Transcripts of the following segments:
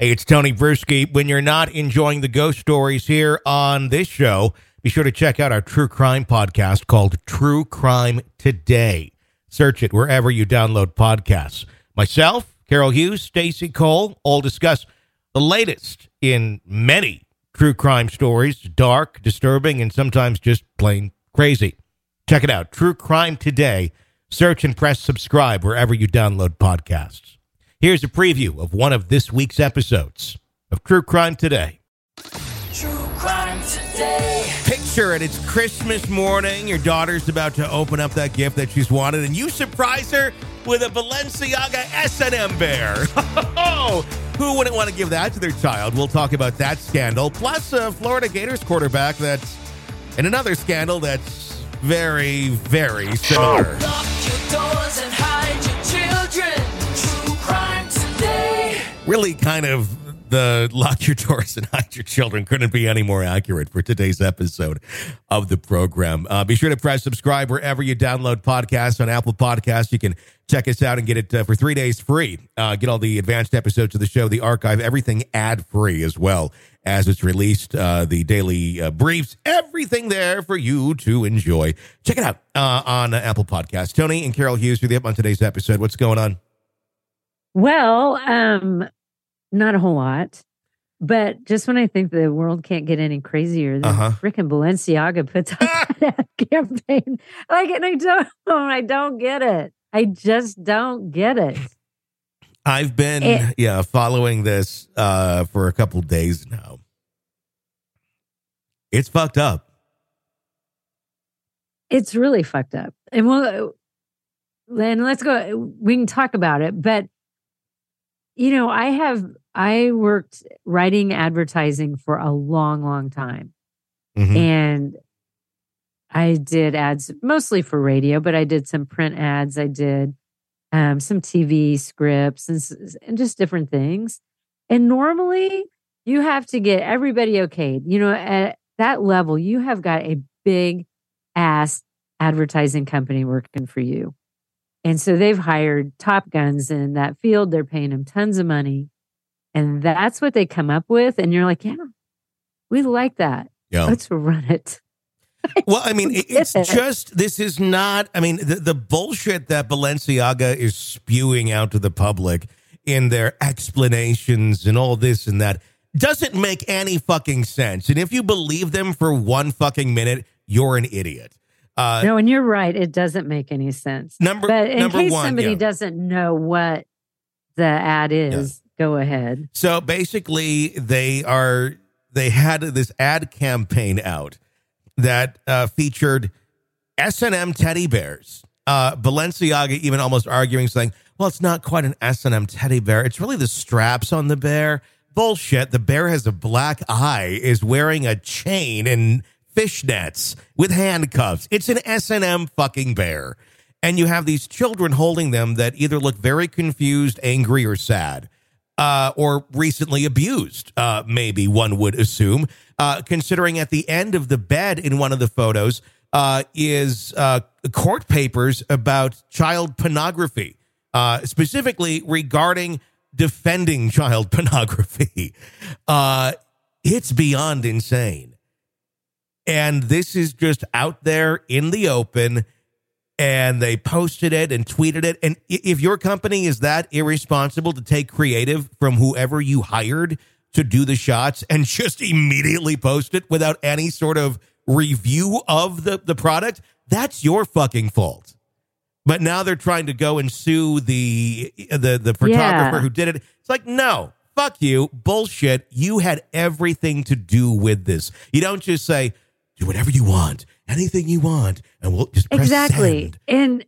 Hey, it's Tony Brueski. When you're not enjoying the ghost stories here on this show, be sure to check out our true crime podcast called True Crime Today. Search it wherever you download podcasts. Myself, Carol Hughes, Stacy Cole, all discuss the latest in many true crime stories, dark, disturbing, and sometimes just plain crazy. Check it out, True Crime Today. Search and press subscribe wherever you download podcasts. Here's a preview of one of this week's episodes of True Crime Today. True crime today. Picture it, it's Christmas morning. Your daughter's about to open up that gift that she's wanted, and you surprise her with a Balenciaga S&M bear. Oh, who wouldn't want to give that to their child? We'll talk about that scandal, plus a Florida Gators quarterback that's in another scandal that's very, very similar. Lock really kind of the lock your doors and hide your children couldn't be any more accurate for today's episode of the program. Uh, be sure to press subscribe wherever you download podcasts on Apple Podcasts. You can check us out and get it uh, for three days free. Uh, get all the advanced episodes of the show, the archive, everything ad free as well as it's released. Uh, the daily uh, briefs, everything there for you to enjoy. Check it out uh, on Apple Podcasts. Tony and Carol Hughes with you up on today's episode. What's going on? Well, um, not a whole lot. But just when I think the world can't get any crazier, the Uh-huh. freaking Balenciaga puts out that campaign. Like, and I don't, I don't get it. I just don't get it. I've been It- yeah following this uh, for a couple days now. It's fucked up. It's really fucked up. And we'll, and let's go. We can talk about it. But you know, I have I worked writing advertising for a long, long time. Mhm. and I did ads mostly for radio, but I did some print ads. I did um, some TV scripts and, and just different things. And normally, you have to get everybody okayed. You know, at that level, you have got a big ass advertising company working for you. And so they've hired top guns in that field. They're paying them tons of money. And that's what they come up with. And you're like, yeah, we like that. Yeah. Let's run it. Well, I mean, it- it's just this is not. I mean, the, the bullshit that Balenciaga is spewing out to the public in their explanations and all this and that doesn't make any fucking sense. And if you believe them for one fucking minute, you're an idiot. Uh, no, and you're right. It doesn't make any sense. number But in number case one, somebody yeah. doesn't know what the ad is, go ahead. So basically, they are they had this ad campaign out that uh, featured S and M teddy bears. Uh, Balenciaga even almost arguing, saying, "Well, it's not quite an S and M teddy bear. It's really the straps on the bear." Bullshit. The bear has a black eye, is wearing a chain and fishnets with handcuffs. It's an S and M fucking bear, and you have these children holding them that either look very confused, angry, or sad uh, or recently abused, uh, maybe one would assume, uh, considering at the end of the bed in one of the photos uh, is uh, court papers about child pornography, uh, specifically regarding defending child pornography. It's beyond insane. And this is just out there in the open and they posted it and tweeted it. And if your company is that irresponsible to take creative from whoever you hired to do the shots and just immediately post it without any sort of review of the, the product, that's your fucking fault. But now they're trying to go and sue the the the photographer Yeah. who did it. It's like, no, fuck you, bullshit. You had everything to do with this. You don't just say, do whatever you want, anything you want, and we'll just press Exactly. send. And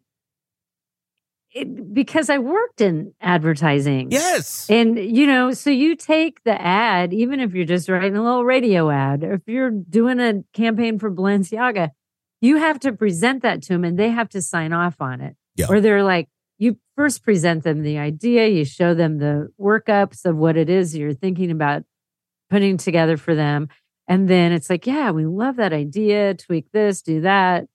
it, because I worked in advertising. Yes. And, you know, so you take the ad, even if you're just writing a little radio ad, or if you're doing a campaign for Balenciaga, you have to present that to them and they have to sign off on it. Yeah. Or they're like, you first present them the idea, you show them the workups of what it is you're thinking about putting together for them. And then it's like, yeah, we love that idea, tweak this, do that.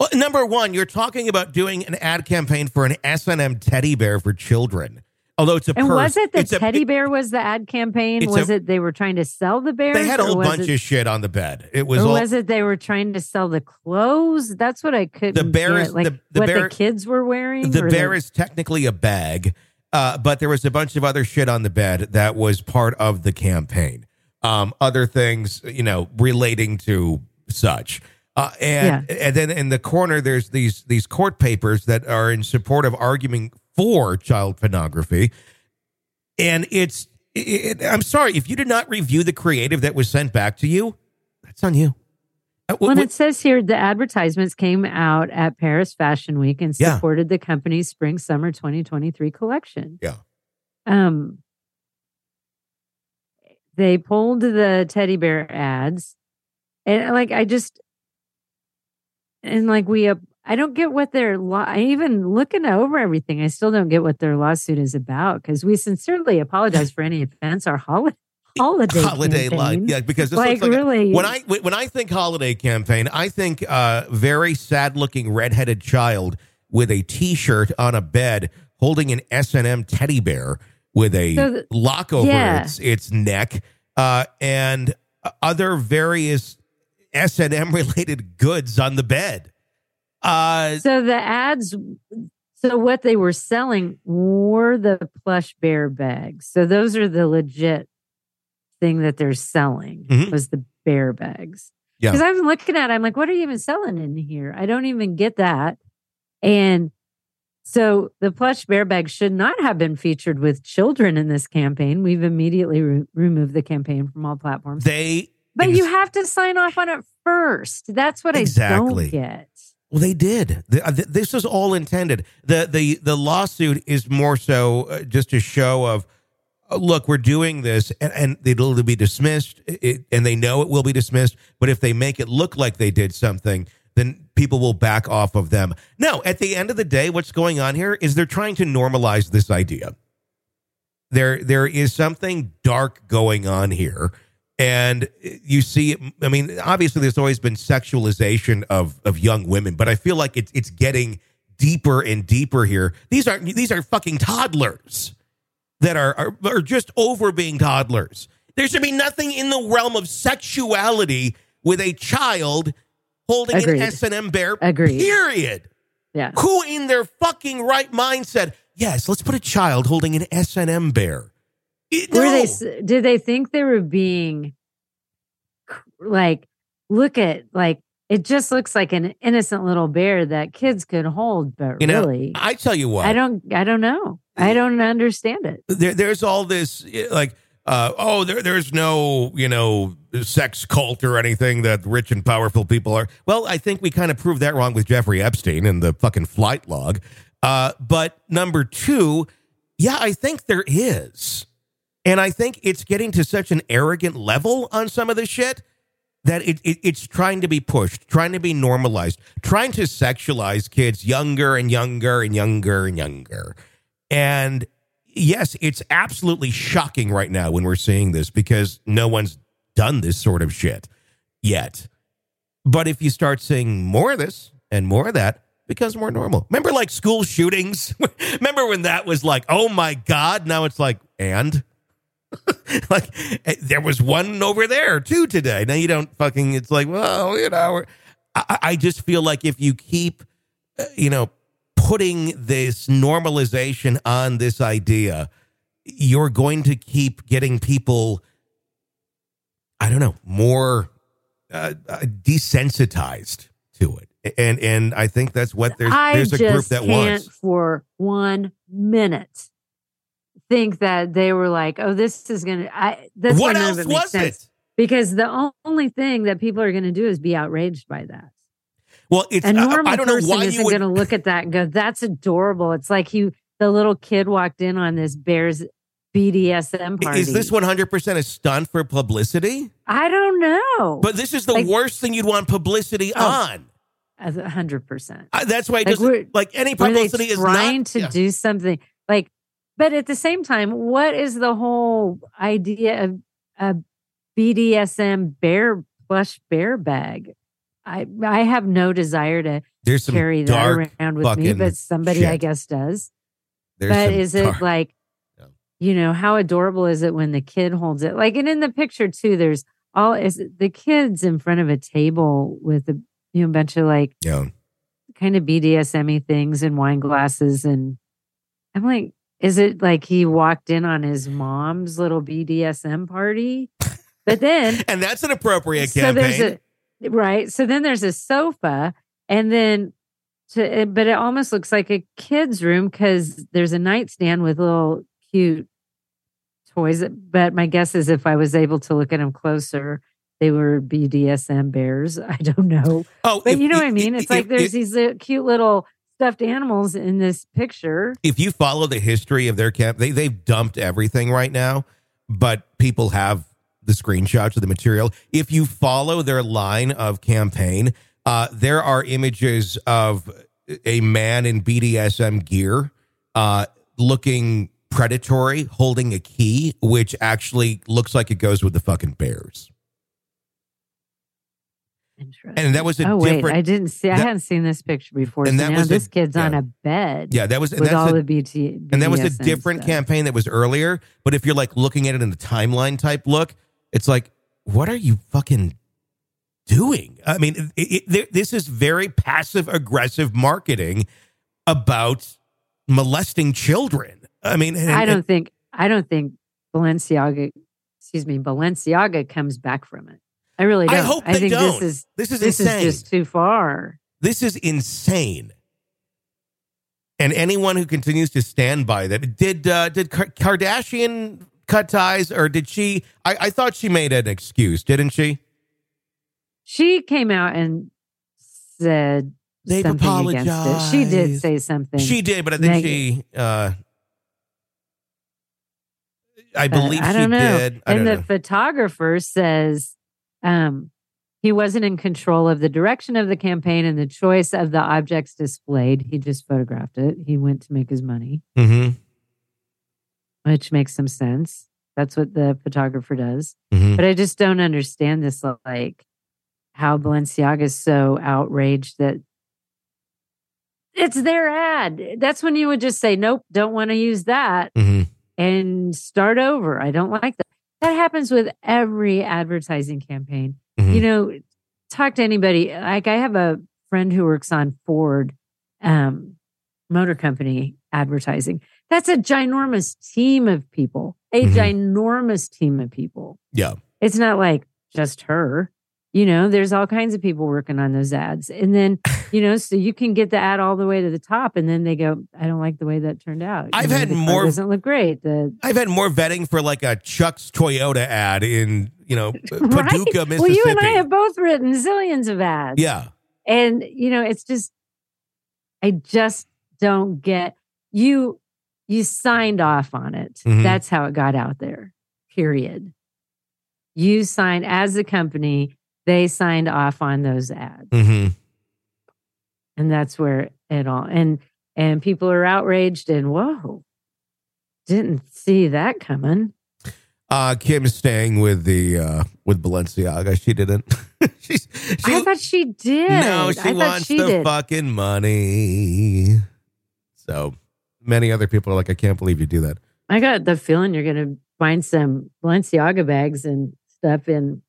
Well, number one, you're talking about doing an ad campaign for an S&M teddy bear for children. Although it's a And purse. was it the It's a- teddy bear was the ad campaign? Was a- it they were trying to sell the bears? They had a whole bunch it, of shit on the bed. It was or all was it they were trying to sell the clothes? That's what I couldn't bear get. is- like the- the what bear- the kids were wearing. the bear is technically a bag, uh, but there was a bunch of other shit on the bed that was part of the campaign. Um, other things, you know, relating to such. Uh, and and then in the corner, there's these these court papers that are in support of arguing for child pornography, and it's. It, I'm sorry if you did not review the creative that was sent back to you. That's on you. Uh, Well, it says here the advertisements came out at Paris Fashion Week and Yeah. supported the company's spring summer 2023 collection. Yeah. Um they pulled the teddy bear ads. And like I just and like we uh, I don't get what their law I even looking over everything I still don't get what their lawsuit is about cuz we sincerely apologize for any offense our holiday holiday holiday line, yeah, because this like looks like a- really when I when I think holiday campaign, I think uh, very sad looking redheaded child with a T-shirt on a bed holding an S and M teddy bear with a So th- lock over yeah. its its neck uh, and other various S and M related goods on the bed. Uh, So the ads, so what they were selling were the plush bear bags. So those are the legit thing that they're selling Mhm. was the bear bags. Yeah. Because I'm looking at, it, I'm like, what are you even selling in here? I don't even get that. And so the plush bear bag should not have been featured with children in this campaign. We've immediately re- removed the campaign from all platforms. they but ex- you have to sign off on it first. That's what Exactly. I don't get. Well, they did. The- uh, This was all intended. the the The lawsuit is more so uh, just a show of, uh, look, we're doing this, and, and it'll be dismissed, it, and they know it will be dismissed. But if they make it look like they did something, then people will back off of them. No, at the end of the day, what's going on here is they're trying to normalize this idea. There, there is something dark going on here and you see i mean obviously there's always been sexualization of of young women but i feel like it's it's getting deeper and deeper here these are these are fucking toddlers that are are, are just over being toddlers there should be nothing in the realm of sexuality with a child holding Agreed. an s&m bear Agreed. period Yeah. who in their fucking right mind said yes let's put a child holding an s&m bear It- Were no. they? Did they think they were being like? Look at like it just looks like an innocent little bear that kids could hold, but you know really, i tell you what I don't. I don't know. I don't understand it. there, there's all this eh, like uh, oh there, there's no you know sex cult or anything that rich and powerful people are. Well i think we kind of proved that wrong with jeffrey epstein and the fucking flight log. Uh, but number two yeah i think there is. And i think it's getting to such an arrogant level on some of this shit that it, it it's trying to be pushed, trying to be normalized, trying to sexualize kids younger and younger and younger and younger. And yes, it's absolutely shocking right now when we're seeing this because no one's done this sort of shit yet. But if you start seeing more of this and more of that, becomes more normal. Remember like school shootings? Remember when that was like, oh my God? Now it's like, and? like eh, there was one over there too today. Now you don't fucking. It's like well, you know. I, I just feel like if you keep, uh, you know, putting this normalization on this idea, you're going to keep getting people. I don't know more uh, uh, desensitized to it, and and I think that's what there's I there's a group that can't wants. for one minute think that they were like, "Oh, this is gonna." I that's What else of it makes was sense. it? Because the only thing that people are going to do is be outraged by that. Well, it's A I- normal I don't know person why isn't would. going to look at that and go, "That's adorable." It's like he, the little kid, walked in on this bear's BDSM party. Is this 100% a stunt for publicity? I don't know. But this is the Like- worst thing you'd want publicity Oh. on. As a hundred percent. I, that's why it Like, doesn't we're- like any publicity is trying not to yeah. do something like? But at the same time, what is the whole idea of a BDSM bear plush bear bag? I I have no desire to There's some carry that around with me, but somebody I guess does. There's but is it dark- like you know, how adorable is it when the kid holds it? Like, and in the picture too, there's all is the kids in front of a table with a you know bunch of like Yeah. kind of BDSM things and wine glasses. And I'm like, is it like he walked in on his mom's little BDSM party? But then, And that's an appropriate so campaign. Right. So then there's a sofa and then, to, but it almost looks like a kid's room because there's a nightstand with little cute toys. But my guess is if I was able to look at them closer, they were BDSM bears. I don't know. oh, But if- you know what I if- mean? It's if- like there's if- these uh, cute little stuffed animals in this picture. if you follow the history of their camp, they they've dumped everything right now, but people have the screenshots of the material. If you follow their line of campaign, uh, there are images of a man in BDSM gear, uh, looking predatory, holding a key, which actually looks like it goes with the fucking bears. And that was a oh wait, different- I didn't see. I hadn't seen this picture before. And so that now was a- this kid's on a bed. Yeah, that was with that's all a- the BT. and that was a different stuff. campaign that was earlier. But if you're like looking at it in the timeline type look, it's like, what are you fucking doing? I mean, it, it, this is very passive aggressive marketing about molesting children. I mean, and- I don't think. I don't think Balenciaga. Excuse me, Balenciaga comes back from it. I really I don't. hope I they think don't. this is this is this insane. is just too far. this is insane. And anyone who continues to stand by that did uh, did Kardashian cut ties or did she? I, I thought she made an excuse, didn't she? She came out and said They've something against it. She did say something. She did, but I think Meg- she. Uh, I believe I she don't know. did. I and the know. photographer says um, he wasn't in control of the direction of the campaign and the choice of the objects displayed. He just photographed it. He went to make his money, hmm which makes some sense. That's what the photographer does. hmm But I just don't understand this, like how Balenciaga is so outraged that it's their ad. That's when you would just say, nope, don't want to use that hmm and start over. I don't like that. That happens with every advertising campaign. Mhm. You know, talk to anybody. Like I have a friend who works on Ford um, Motor Company advertising. That's a ginormous team of people, a Mhm. ginormous team of people. Yeah. It's not like just her. You know, there's all kinds of people working on those ads. And then, you know, so you can get the ad all the way to the top and then they go, I don't like the way that turned out. You I've know, had more- doesn't look great. The I've had more vetting for like a Chuck's Toyota ad in you know Paducah, Right? Mississippi. Well, you and I have both written zillions of ads. yeah. And, you know, it's just, I just don't get you, you signed off on it. Mhm. That's how it got out there, period. You signed, as a company, they signed off on those ads. hmm And that's where it all, and, and people are outraged and whoa, didn't see that coming. Uh, Kim's staying with the uh, with Balenciaga. She didn't. She's she, I thought she did. no, she thought wants she the did. fucking money. So many other people are like, I can't believe you do that. I got the feeling you're going to find some Balenciaga bags and stuff in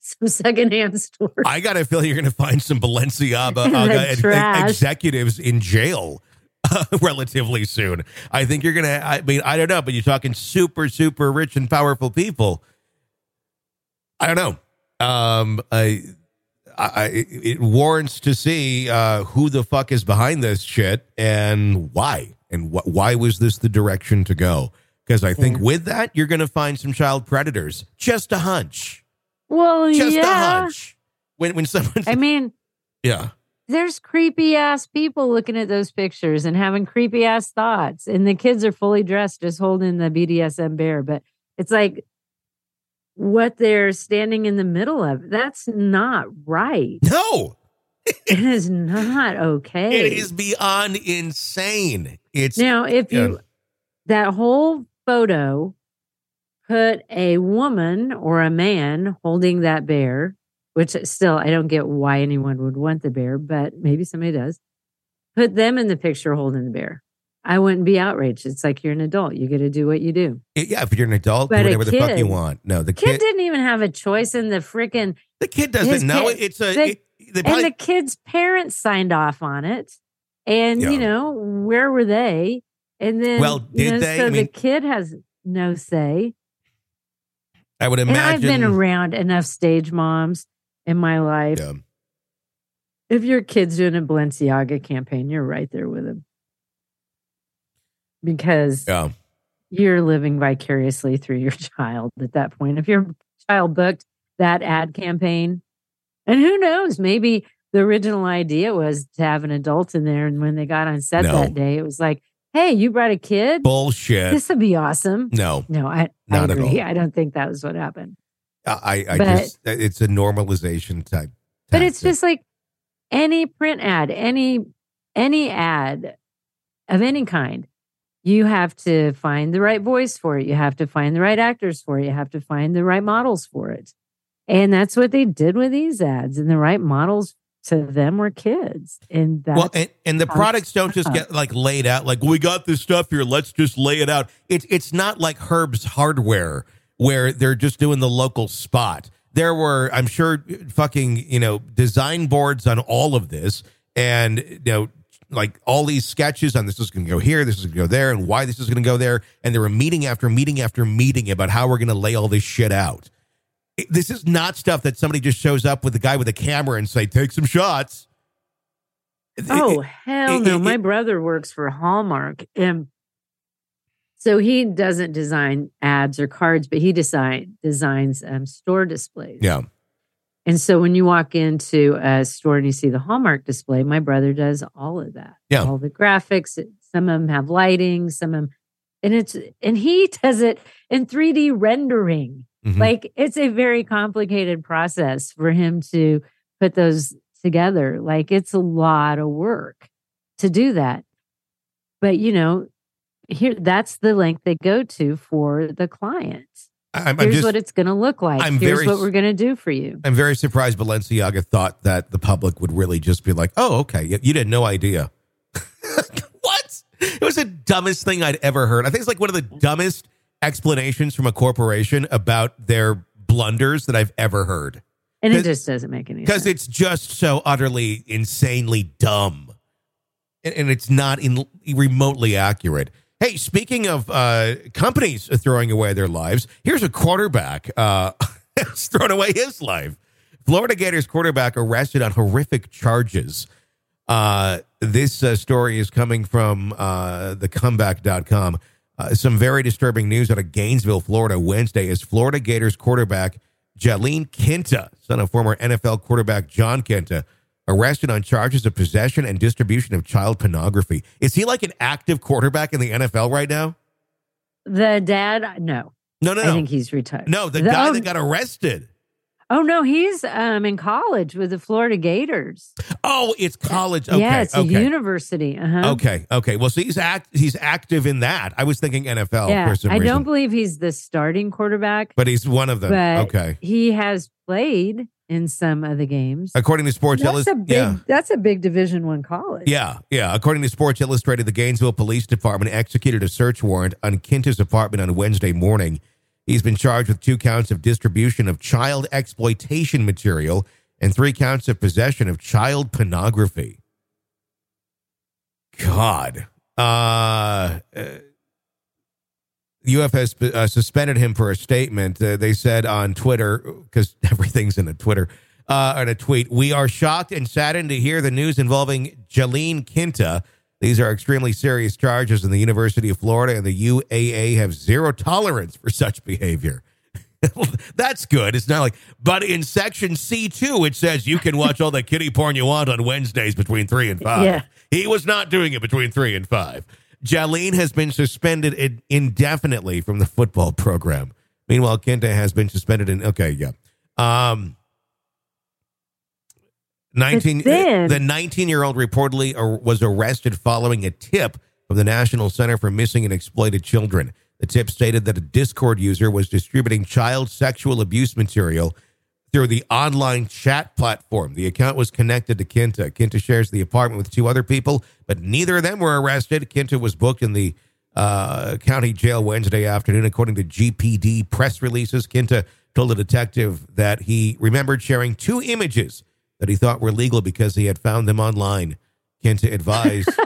some secondhand stores. I got a feeling you're going to find some Balenciaga In uh, ex- trash. executives in jail uh, relatively soon. I think you're going to, I mean, I don't know, but you're talking super, super rich and powerful people. I don't know. Um, I, I, it warrants to see uh, who the fuck is behind this shit and why. And wh- why was this the direction to go? Because I think Yeah. with that, you're going to find some child predators. Just a hunch. Well, Just a yeah. hunch. When, when someone, I mean, yeah. there's creepy ass people looking at those pictures and having creepy ass thoughts. And the kids are fully dressed, just holding the BDSM bear. But it's like what they're standing in the middle of. That's not right. No, it is not okay. it is beyond insane. It's Now, if you Yeah. that whole photo put a woman or a man holding that bear, which still I don't get why anyone would want the bear, but maybe somebody does. Put them in the picture holding the bear. I wouldn't be outraged. It's like you're an adult. You get to do what you do. Yeah, if you're an adult, But do whatever the fuck you want. No, the Kid, kid, didn't even have a choice in the freaking the kid doesn't know kid- It's a. they- it- they and the kid's parents signed off on it. And Yeah. you know, where were they? And then Well, you did know, they? so I mean- the kid has no say. I would And I've been around enough stage moms in my life. Yeah. If your kid's doing a Balenciaga campaign, you're right there with him. Because Yeah. you're living vicariously through your child at that point. If your child booked that ad campaign, and who knows, maybe the original idea was to have an adult in there. And when they got on set No. that day, it was like, hey, you brought a kid? Bullshit. This would be awesome. No, No, I, I Not at agree. all. I don't think that was what happened. I, I But- just, uh, it's a normalization type. But it's just like any print ad, any any ad of any kind. You have to find the right voice for it. You have to find the right actors for it. You have to find the right models for it. And that's what they did with these ads. And the right models to them were kids. And well, and, and the products don't just get like laid out. Like we got this stuff here. Let's just lay it out. It's it's not like Herb's Hardware where they're just doing the local spot. There were, I'm sure, fucking you know, design boards on all of this, and you know, like all these sketches on this is going to go here, this is going to go there, and why this is going to go there. And there were meeting after meeting after meeting about how we're going to lay all this shit out. This is not stuff that somebody just shows up with a guy with a camera and say, "Take some shots." Oh it- hell it- no! it- My brother works for Hallmark, and so he doesn't design ads or cards, but he design designs um, store displays. yeah. And so when you walk into a store and you see the Hallmark display, my brother does all of that. Yeah. all the graphics. Some of them have lighting. Some of them, and it's and he does it in three D rendering. Mhm. Like it's a very complicated process for him to put those together. Like it's a lot of work to do that. But you know, here that's the length they go to for the client. I'm, I'm Here's just, what it's going to look like. I'm Here's very what we're going to do for you. I'm very surprised Balenciaga thought that the public would really just be like, "Oh, okay, you, you had no idea." what? It was the dumbest thing I'd ever heard. I think it's like one of the dumbest explanations from a corporation about their blunders that I've ever heard. And it just doesn't make any sense. because it's just so utterly insanely dumb and, and it's not in remotely accurate hey speaking of uh, companies throwing away their lives here's a quarterback uh, has thrown away his life florida gators quarterback arrested on horrific charges uh, this uh, story is coming from uh, thecomeback.com. Uh, some very disturbing news out of Gainesville, Florida, Wednesday is Florida Gators quarterback Jalen Kinta, son of former NFL quarterback John Kinta, arrested on charges of possession and distribution of child pornography. Is he like an active quarterback in the NFL right now? the dad, no, No, no, I think he's retired. No, the guy oh, that got arrested. Oh no, he's um in college with the Florida Gators. Oh, it's college. Okay. yeah, it's okay. a university. Uh-huh. Okay, okay. Well, so he's act he's active in that. I was thinking NFL yeah, for some I reason, don't believe he's the starting quarterback, but he's one of them. okay, he has played in some of the games. according to Sports That's a Illustrated, big. yeah, That's a big Division One college. yeah, yeah. According to Sports Illustrated, the Gainesville Police Department executed a search warrant on Kinta's apartment on Wednesday morning. He's been charged with two counts of distribution of child exploitation material and three counts of possession of child pornography. God. Uh, uh, UF has uh, suspended him for a statement. Uh, they said on Twitter, because everything's in a Twitter, uh, on a tweet, we are shocked and saddened to hear the news involving Jalene Kinta. These are extremely serious charges, and the University of Florida and the UAA have zero tolerance for such behavior. That's good. It's not like, but in section C2, it says you can watch all the kitty porn you want on Wednesdays between three and five. Yeah. He was not doing it between three and five. Jalene has been suspended in- indefinitely from the football program. Meanwhile, Kenta has been suspended in, okay, yeah. Um, 19, then- the 19 year old reportedly was arrested following a tip from the National Center for Missing and Exploited Children. The tip stated that a Discord user was distributing child sexual abuse material through the online chat platform. The account was connected to Kinta. Kinta shares the apartment with two other people, but neither of them were arrested. Kinta was booked in the uh, county jail Wednesday afternoon, according to GPD press releases. Kinta told a detective that he remembered sharing two images that he thought were legal because he had found them online. Kinta advised.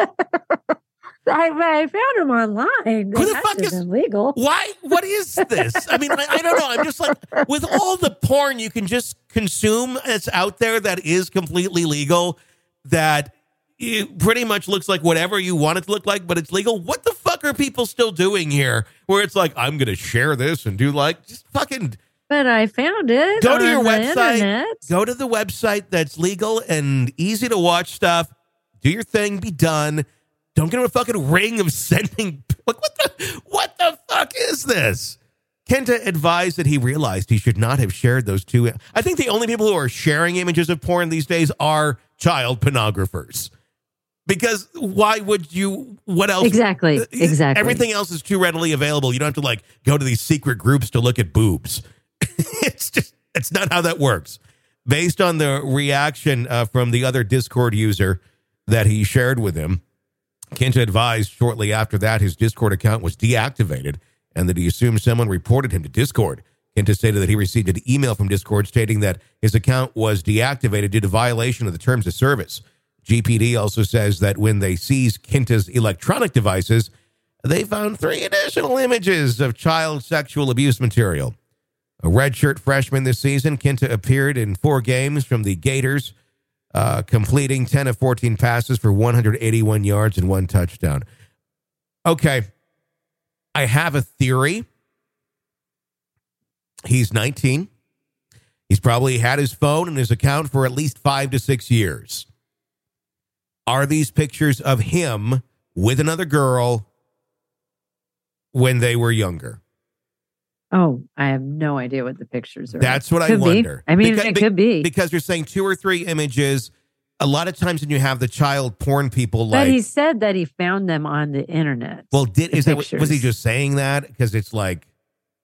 I, I found him online. Who the fuck is- isn't legal? Why? What is this? I mean, I, I don't know. I'm just like, with all the porn you can just consume that's out there that is completely legal, that it pretty much looks like whatever you want it to look like, but it's legal. What the fuck are people still doing here? Where it's like, I'm going to share this and do like, just fucking But I found it. go to your the website. internet. Go to the website that's legal and easy to watch stuff. Do your thing. Be done. Don't get in a fucking ring of sending. Like what the what the fuck is this? Kenta advised that he realized he should not have shared those two. I think the only people who are sharing images of porn these days are child pornographers. Because why would you? What else? Exactly. Uh, Exactly. Everything else is too readily available. You don't have to like go to these secret groups to look at boobs. it's just it's not how that works. Based on the reaction uh, from the other Discord user that he shared with him, Kenta advised shortly after that his Discord account was deactivated and that he assumed someone reported him to Discord. Kenta stated that he received an email from Discord stating that his account was deactivated due to violation of the terms of service. GPD also says that when they seized Kenta's electronic devices, they found three additional images of child sexual abuse material. A redshirt freshman this season, Kinta appeared in four games from the Gators, uh, completing 10 of 14 passes for 181 yards and one touchdown. Okay. I have a theory. He's 19. He's probably had his phone and his account for at least five to six years. Are these pictures of him with another girl when they were younger? Oh, I have no idea what the pictures are. That's what I Could be. wonder. I mean, Because- it could be. because you're saying two or three images. A lot of times when you have the child porn people, but he said that he found them on the internet. well, did is that was he just saying that because it's like,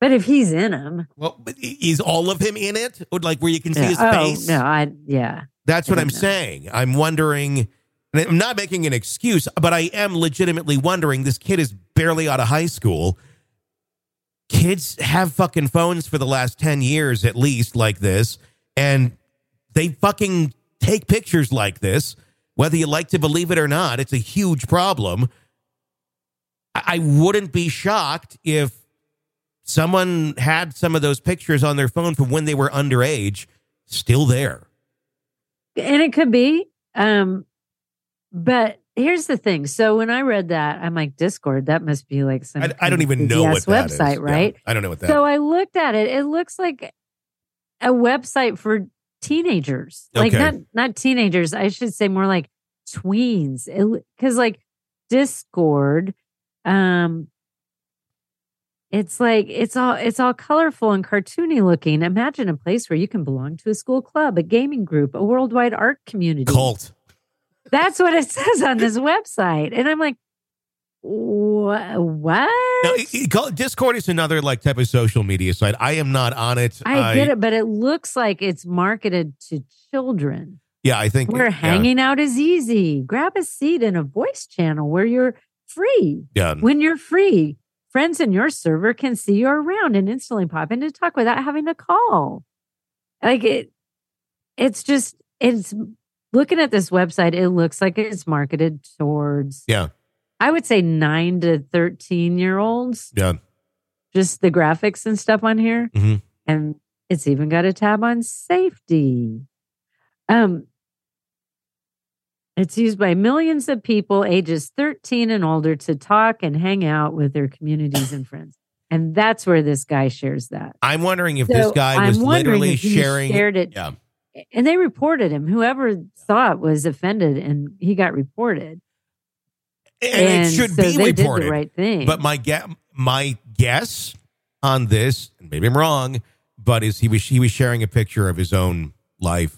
but if he's in them, well, is all of him in it, or like where you can see yeah. his oh face? no, I yeah. That's what I I'm know. saying. I'm wondering. and I'm not making an excuse, but I am legitimately wondering. This kid is barely out of high school. Kids have fucking phones for the last 10 years at least, like this, and they fucking take pictures like this. Whether you like to believe it or not, it's a huge problem. I wouldn't be shocked if someone had some of those pictures on their phone from when they were underage still there. and it could be um but here's the thing. So when i read that i'm like discord that must be like some I, I don't even know what that is. website Yeah, right? I don't know what that. so i looked at it. It looks like a website for teenagers. Like not not teenagers. I should say more like tweens. Because like discord um it's like it's all it's all colorful and cartoony looking. Imagine a place where you can belong to a school club a gaming group a worldwide art community. Cult. That's what it says on this website. And i'm like "Wha- what? Now, it- it- call- Discord is another like type of social media site. I am not on it. i get it but it looks like it's marketed to children. Yeah, I think where yeah, hanging out is easy. Grab a seat in a voice channel where you're free. Yeah, when you're free friends in your server can see you around and instantly pop in to talk without having to call. Like it it's just it's looking at this website it looks like it's marketed towards yeah, i would say 9 to 13 year olds yeah. just the graphics and stuff on here Mhm. and it's even got a tab on safety um it's used by millions of people ages 13 and older to talk and hang out with their communities and friends and that's where this guy shares that I'm wondering if this guy was literally sharing. shared it Yeah, and they reported him whoever saw it was offended and he got reported and, it should so be they reported. did the right thing But my guess, my guess on this, and maybe I'm wrong, but is he was he was sharing a picture of his own life.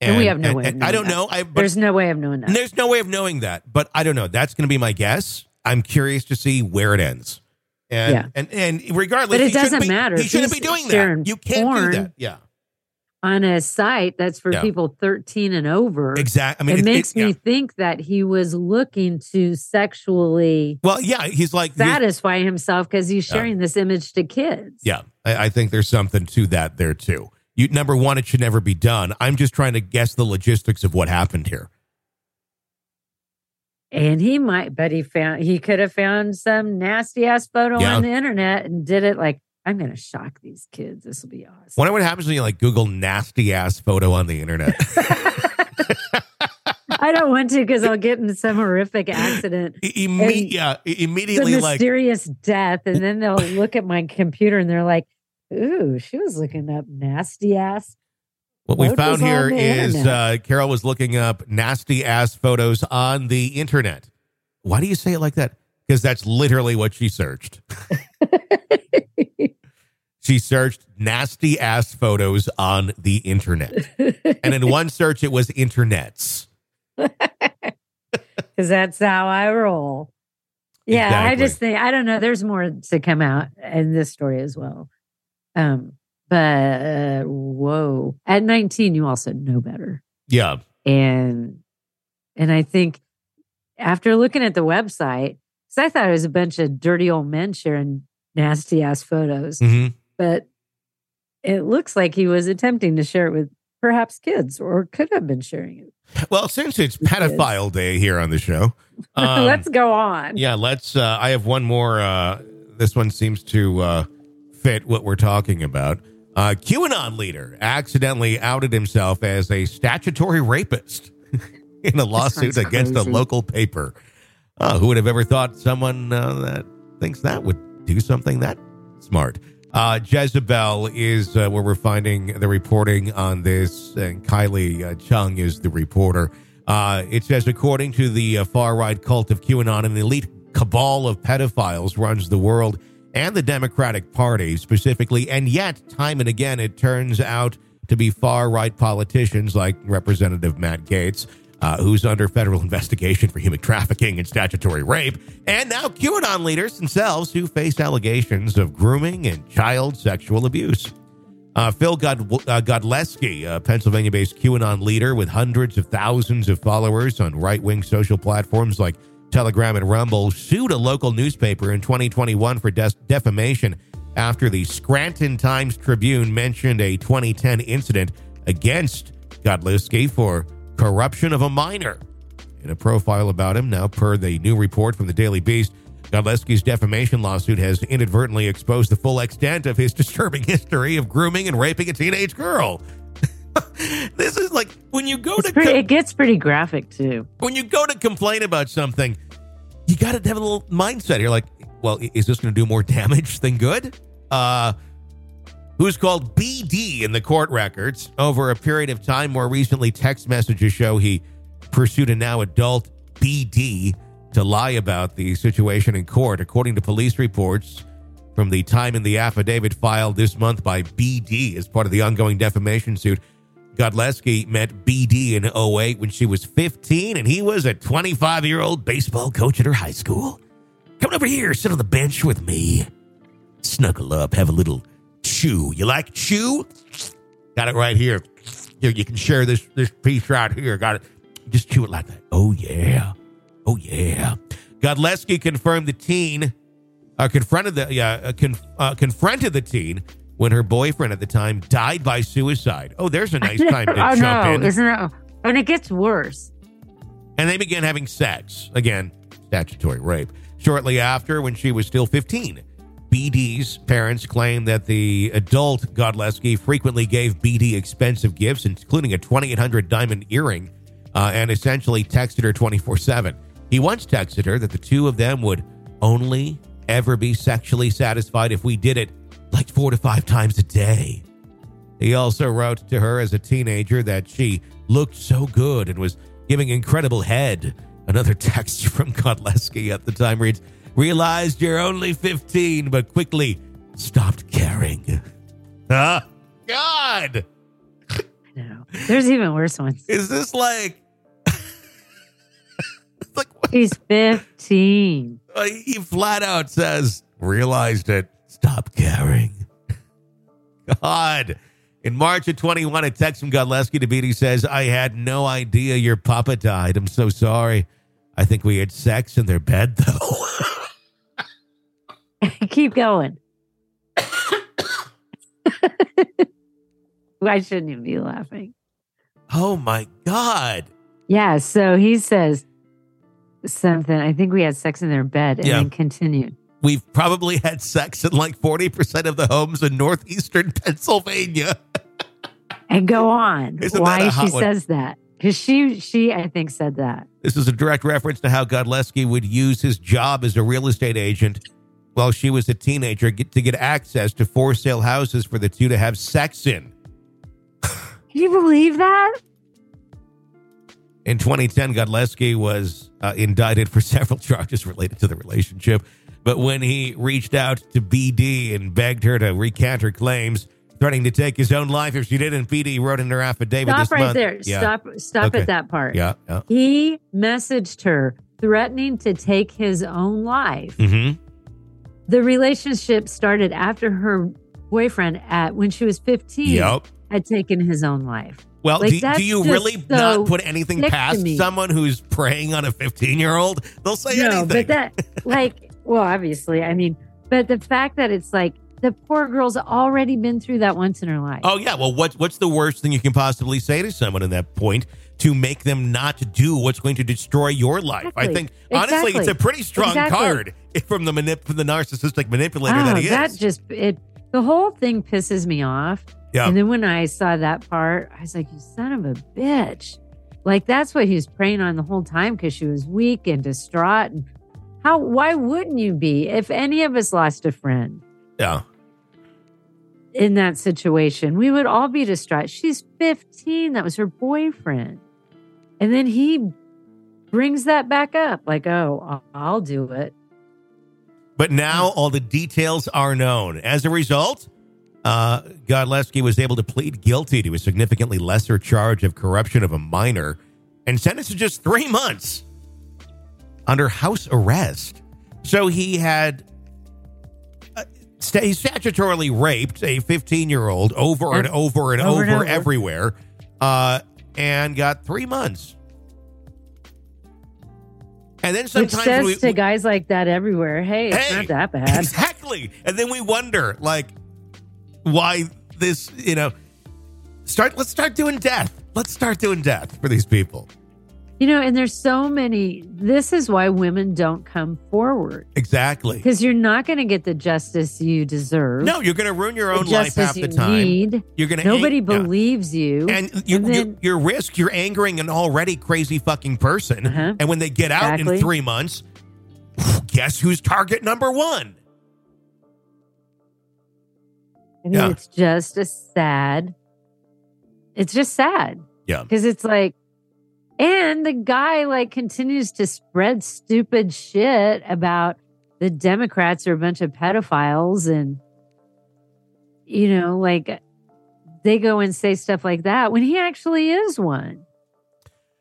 And we have no way of I don't that. know. I, there's no way of knowing that there's no way of knowing that, but I don't know. That's going to be my guess. I'm curious to see where it ends. And, Yeah. and and regardless, But it shouldn't doesn't be- matter. He shouldn't be doing that. You can't porn- do that. Yeah, on a site that's for Yeah. people 13 and over. exactly. I mean, it, makes me yeah. think that he was looking to sexually Well, yeah, he's like, he's- satisfy himself because he's Yeah. sharing this image to kids. yeah. I, I think there's something to that there too. You number one, it should never be done. I'm just trying to guess the logistics of what happened here. And he might, but he found he could have found some nasty ass photo Yeah. on the internet and did it like, I'm gonna shock these kids. This will be awesome. Wonder what happens when you like Google nasty ass photo on the internet. I don't want to because I'll get in some horrific accident. Imme- yeah, immediately like mysterious death, and then they'll look at my computer and they're like, "Ooh, she was looking up nasty ass." What we found here is uh, Carol was looking up nasty ass photos on the internet. Why do you say it like that? Because that's literally what she searched. She searched nasty ass photos on the internet. And in one search, it was internets. because that's how I roll. Yeah, I just think I don't know. There's more to come out in this story as well. Um, but uh, whoa, at 19, you also know better, Yeah. and and I think after looking at the website, because I thought it was a bunch of dirty old men sharing nasty ass photos, hmm but it looks like he was attempting to share it with perhaps kids, or could have been sharing it. Well, since it's pedophile day here on the show, um, Let's go on. Yeah, let's. Uh, I have one more. Uh, this one seems to uh, fit what we're talking about. Uh, QAnon leader accidentally outed himself as a statutory rapist in a lawsuit against a local paper. Uh, who would have ever thought someone uh, that thinks that would do something that smart? Uh, Jezebel is uh, where we're finding the reporting on this, and Kylie uh, Cheung is the reporter. Uh, it says, according to the uh, far right cult of QAnon, an elite cabal of pedophiles runs the world and the Democratic Party specifically. And yet, time and again, it turns out to be far right politicians like Representative Matt Gaetz, uh, who's under federal investigation for human trafficking and statutory rape, and now QAnon leaders themselves who face allegations of grooming and child sexual abuse. Uh, Phil God, uh, Godlewski, a Pennsylvania based QAnon leader with hundreds of thousands of followers on right wing social platforms like Telegram and Rumble, sued a local newspaper in 2021 for defamation after the Scranton Times Tribune mentioned a 2010 incident against Godlewski for corruption of a minor. In a profile about him, now per the new report from the Daily Beast, Godlewski's defamation lawsuit has inadvertently exposed the full extent of his disturbing history of grooming and raping a teenage girl. this is like when you go It's to pretty, co- it gets pretty graphic too. when you go to complain about something, you got to have a little mindset. You're like, well, is this going to do more damage than good? Uh, who's called BD in the court records over a period of time. More recently, text messages show he pursued a now adult BD to lie about the situation in court, according to police reports. From the time in the affidavit filed this month by BD as part of the ongoing defamation suit, Godlewski met BD in 08 when she was 15 and he was a 25 year old baseball coach at her high school. Come over here, sit on the bench with me. Snuggle up, have a little chew. You like chew? Got it right here. Here, you can share this this piece right here. Got it. Just chew it like that. Oh yeah. Oh yeah. Godlewski confirmed the teen uh, confronted the uh, con- uh, confronted the teen when her boyfriend at the time died by suicide. Oh, there's a nice time to I jump know, in. isn't it? And it gets worse. and they began having sex. Again, statutory rape. Shortly after, when she was still 15, BD's parents claim that the adult Godlewski frequently gave BD expensive gifts, including a 2800 diamond earring, uh, and essentially texted her 24 7. He once texted her that the two of them would only ever be sexually satisfied if we did it like four to five times a day. He also wrote to her as a teenager that she looked so good and was giving incredible head. Another text from Godlewski at the time reads, Realized you're only 15, but quickly stopped caring. Ah, God! I know. There's even worse ones. Is this like. like, what? He's 15. Uh, he flat out says, realized it. Stop caring. God. In March of 21, a text from Godlewski to BD says, I had no idea your papa died. I'm so sorry. I think we had sex in their bed, though. Keep going. Why shouldn't you be laughing? oh my God. Yeah. So he says something. I think we had sex in their bed and Yeah. then continued. We've probably had sex in like 40% of the homes in northeastern Pennsylvania. And go on. Isn't Why she one? says that. Because she she I think said that. This is a direct reference to how Godlewski would use his job as a real estate agent while she was a teenager get, to get access to for sale houses for the two to have sex in. Can you believe that? In 2010, Godlewski was uh, indicted for several charges related to the relationship. But when he reached out to BD and begged her to recant her claims, threatening to take his own life if she didn't, BD wrote in her affidavit Stop this right month. there. Yeah. Stop stop Okay. at that part. Yeah. yeah. He messaged her threatening to take his own life. Mm-hmm. The relationship started after her boyfriend at when she was 15 Yep. had taken his own life. Well, Like, do, do you really so not put anything past someone who's preying on a 15 year old? They'll say no, anything. but that like well, obviously, I mean, but the fact that it's like the poor girl's already been through that once in her life. oh, yeah. Well, what, what's the worst thing you can possibly say to someone in that point to make them not do what's going to destroy your life? I think, honestly, it's a pretty strong Exactly. card from the, manip- from the narcissistic manipulator Oh, that ah, he that is. just it the whole thing pisses me off. Yeah. And then when I saw that part, I was like, you son of a bitch. Like that's what he was preying on the whole time because she was weak and distraught. And how why wouldn't you be if any of us lost a friend yeah. in that situation? We would all be distraught. She's 15. That was her boyfriend. And then he brings that back up, like, oh, I'll- do it. But now all the details are known. As a result, uh, Godlewski was able to plead guilty to a significantly lesser charge of corruption of a minor and sentenced to just three months under house arrest. So he had uh, sta- he statutorily raped a 15 year old over and over and Over over, and over. everywhere uh, and got three months. And then sometimes Which says we, to guys like that everywhere, hey, it's Hey, not that bad. Exactly. And then we wonder, like, why this, you know, start, let's start doing death. Let's start doing death for these people. You know, and there's so many. This is why women don't come forward Exactly. because you're not going to get the justice you deserve. No, you're going to ruin your own life half the time. need. You're going to Nobody believes you. And you, And you, then- your risk, you're angering an already crazy fucking person. Uh-huh. And when they get out Exactly. in three months, guess who's target number one? I mean, Yeah. it's just a sad. It's just sad. Yeah. Because it's like, and the guy like continues to spread stupid shit about the Democrats are a bunch of pedophiles and, you know, like they go and say stuff like that when he actually is one.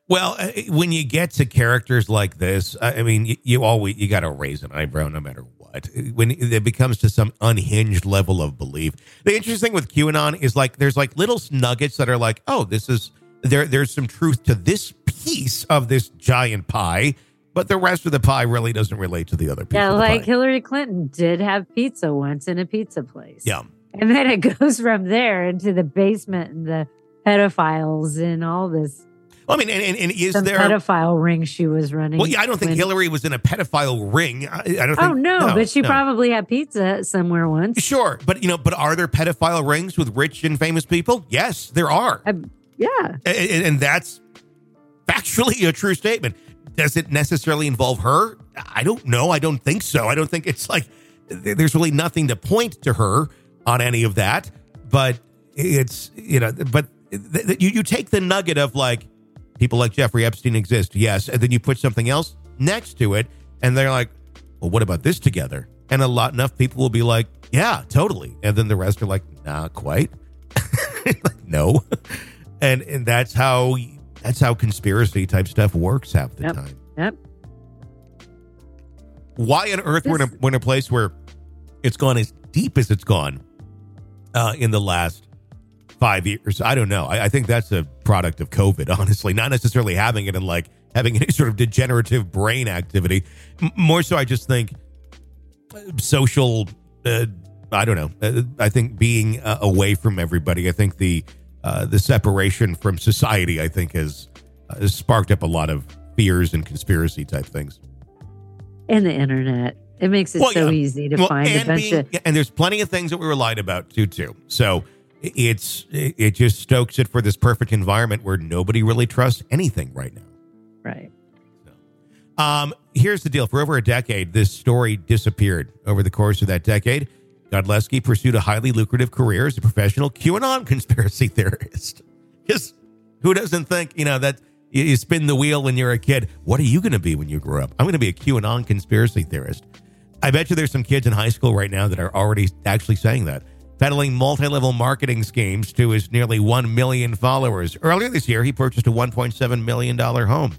Well, uh, when you get to characters like this, I mean, you, you always you got to raise an eyebrow no matter what. When it becomes to some unhinged level of belief, the interesting thing with QAnon is like there's like little nuggets that are like, oh, this is there. There's some truth to this piece of this giant pie, but the rest of the pie really doesn't relate to the other piece. Yeah, like pie. Hillary Clinton did have pizza once in a pizza place. yeah. And then it goes from there into the basement and the pedophiles and all this I mean, and, and, and is there? pedophile ring she was running. Well, yeah, I don't think when- Hillary was in a pedophile ring. I, I don't. Oh think, no, but she no. probably had pizza somewhere once. Sure, but you know, but are there pedophile rings with rich and famous people? Yes, there are, I, yeah, and and that's factually a true statement. Does it necessarily involve her? I don't know. I don't think so. I don't think it's like there's really nothing to point to her on any of that. But it's you know, but th- th- you you take the nugget of like people like Jeffrey Epstein exist, yes, and then you put something else next to it, and they're like, well, what about this together? And a lot enough people will be like, yeah, totally, and then the rest are like, not quite, no, and and that's how that's how conspiracy type stuff works half the Yep. time. yep. Why on earth we're in a, we're in a place where it's gone as deep as it's gone uh, in the last five years. I don't know. I, I think that's a product of COVID, honestly, not necessarily having it and like having any sort of degenerative brain activity. M- more so, I just think uh, social. Uh, I don't know. Uh, I think being uh, away from everybody. I think the uh, the separation from society. I think has, uh, has sparked up a lot of fears and conspiracy type things. And the internet. It makes it Well, so yeah. easy to Well, find a and bunch being- of and there's plenty of things that we were lied about too too so it's it just stokes it for this perfect environment where nobody really trusts anything right now right. um here's the deal for over a decade this story disappeared over the course of that decade Godlewski pursued a highly lucrative career as a professional qanon conspiracy theorist just who doesn't think you know that you, you spin the wheel when you're a kid what are you going to be when you grow up i'm going to be a qanon conspiracy theorist I bet you there's some kids in high school right now that are already actually saying that. Peddling multi level marketing schemes to his nearly 1 million followers. Earlier this year, he purchased a $1.7 million home.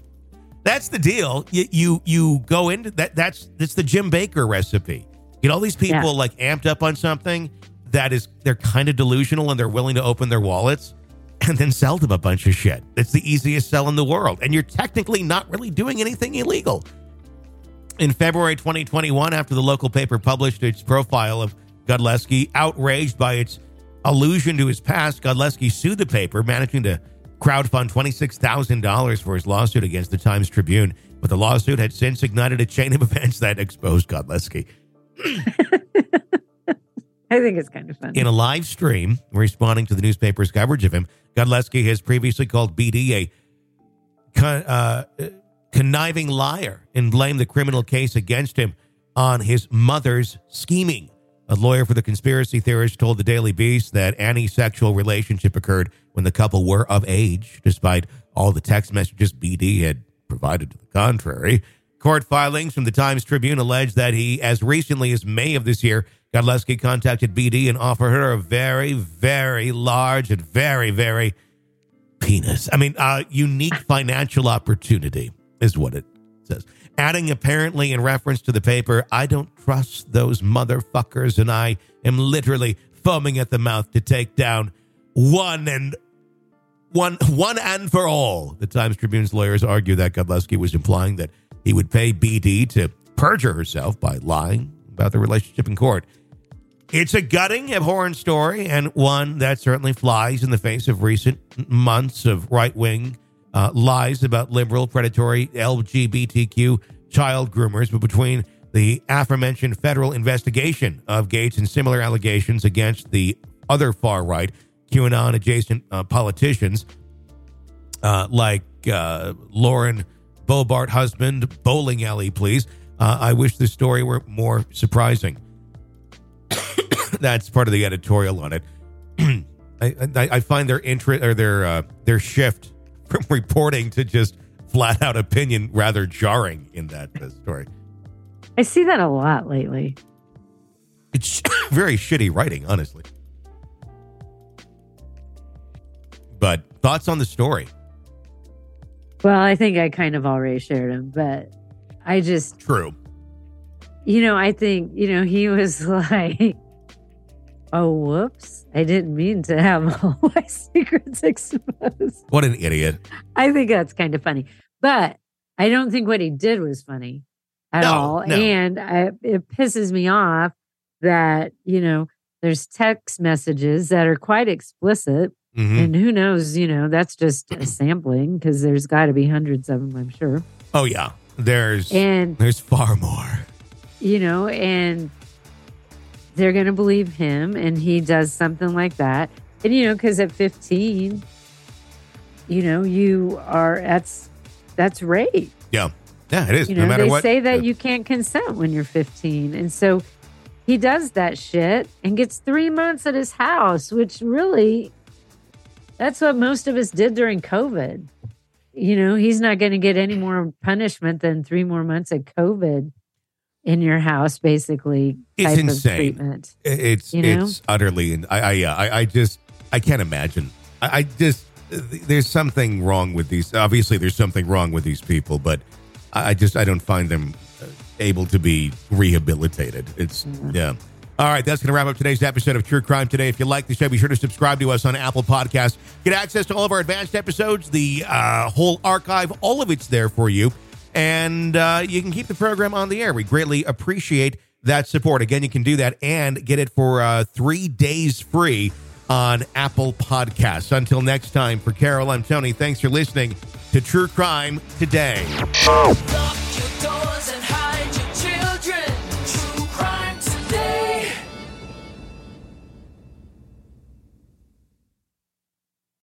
That's the deal. You, you, you go into that. That's, that's the Jim Bakker recipe. Get all these people Yeah. like amped up on something that is, they're kind of delusional and they're willing to open their wallets and then sell them a bunch of shit. It's the easiest sell in the world. And you're technically not really doing anything illegal. In February 2021, after the local paper published its profile of Godlewski, outraged by its allusion to his past, Godlewski sued the paper, managing to crowdfund $26,000 for his lawsuit against the Times Tribune. But the lawsuit had since ignited a chain of events that exposed Godlewski. I think it's kind of funny. In a live stream responding to the newspaper's coverage of him, Godlewski has previously called BD a con- uh, conniving liar and blamed the criminal case against him on his mother's scheming. A lawyer for the conspiracy theorist told the Daily Beast that any sexual relationship occurred when the couple were of age, despite all the text messages BD had provided to the contrary. Court filings from the Times Tribune allege that he, as recently as May of this year, Godlewski contacted BD and offered her a very, very large and very, very penis. I mean, uh, unique financial opportunity is what it says. Adding apparently in reference to the paper, I don't trust those motherfuckers, and I am literally foaming at the mouth to take down one and one one and for all. The Times Tribune's lawyers argue that Godlewski was implying that he would pay BD to perjure herself by lying about the relationship in court. It's a gutting, abhorrent story, and one that certainly flies in the face of recent months of right wing uh, lies about liberal, predatory LGBTQ child groomers. But between the aforementioned federal investigation of Gaetz and similar allegations against the other far right QAnon adjacent uh, politicians, uh, like uh, Lauren Boebert husband, bowling alley, please. Uh, I wish the story were more surprising. That's part of the editorial on it. I, I, I find their interest or their uh, their shift from reporting to just flat out opinion rather jarring in that uh, story. I see that a lot lately. It's very shitty writing, honestly. But thoughts on the story? Well, I think I kind of already shared him, but I just, True. you know, I think, you know, he was like, oh, whoops. I didn't mean to have all my secrets exposed. What an idiot. I think that's kind of funny. But I don't think what he did was funny at No, all. no. And I, it pisses me off that, you know, there's text messages that are quite explicit. Mhm. And who knows, you know, that's just a sampling because there's got to be hundreds of them, I'm sure. Oh yeah, there's And, there's far more. you know, and they're going to believe him and he does something like that. And, you know, because at 15, you know, you are, that's, that's rape. Yeah, yeah, it is. You no know, matter they what. say that you can't consent when you're 15. And so he does that shit and gets three months at his house, which really, that's what most of us did during COVID. You know, he's not going to get any more punishment than three more months of COVID in your house, basically. It's type insane. Of treatment. It's You know? it's utterly and I I I, I just I can't imagine. I, I just there's something wrong with these. Obviously, there's something wrong with these people, but I, I just I don't find them uh, able to be rehabilitated. It's Mm-hmm. yeah. All right, that's going to wrap up today's episode of True Crime Today. If you like the show, be sure to subscribe to us on Apple Podcasts. Get access to all of our advanced episodes, the uh, whole archive, all of it's there for you. And uh, you can keep the program on the air. We greatly appreciate that support. Again, you can do that and get it for uh, three days free on Apple Podcasts. Until next time, for Carol, I'm Tony. Thanks for listening to True Crime Today.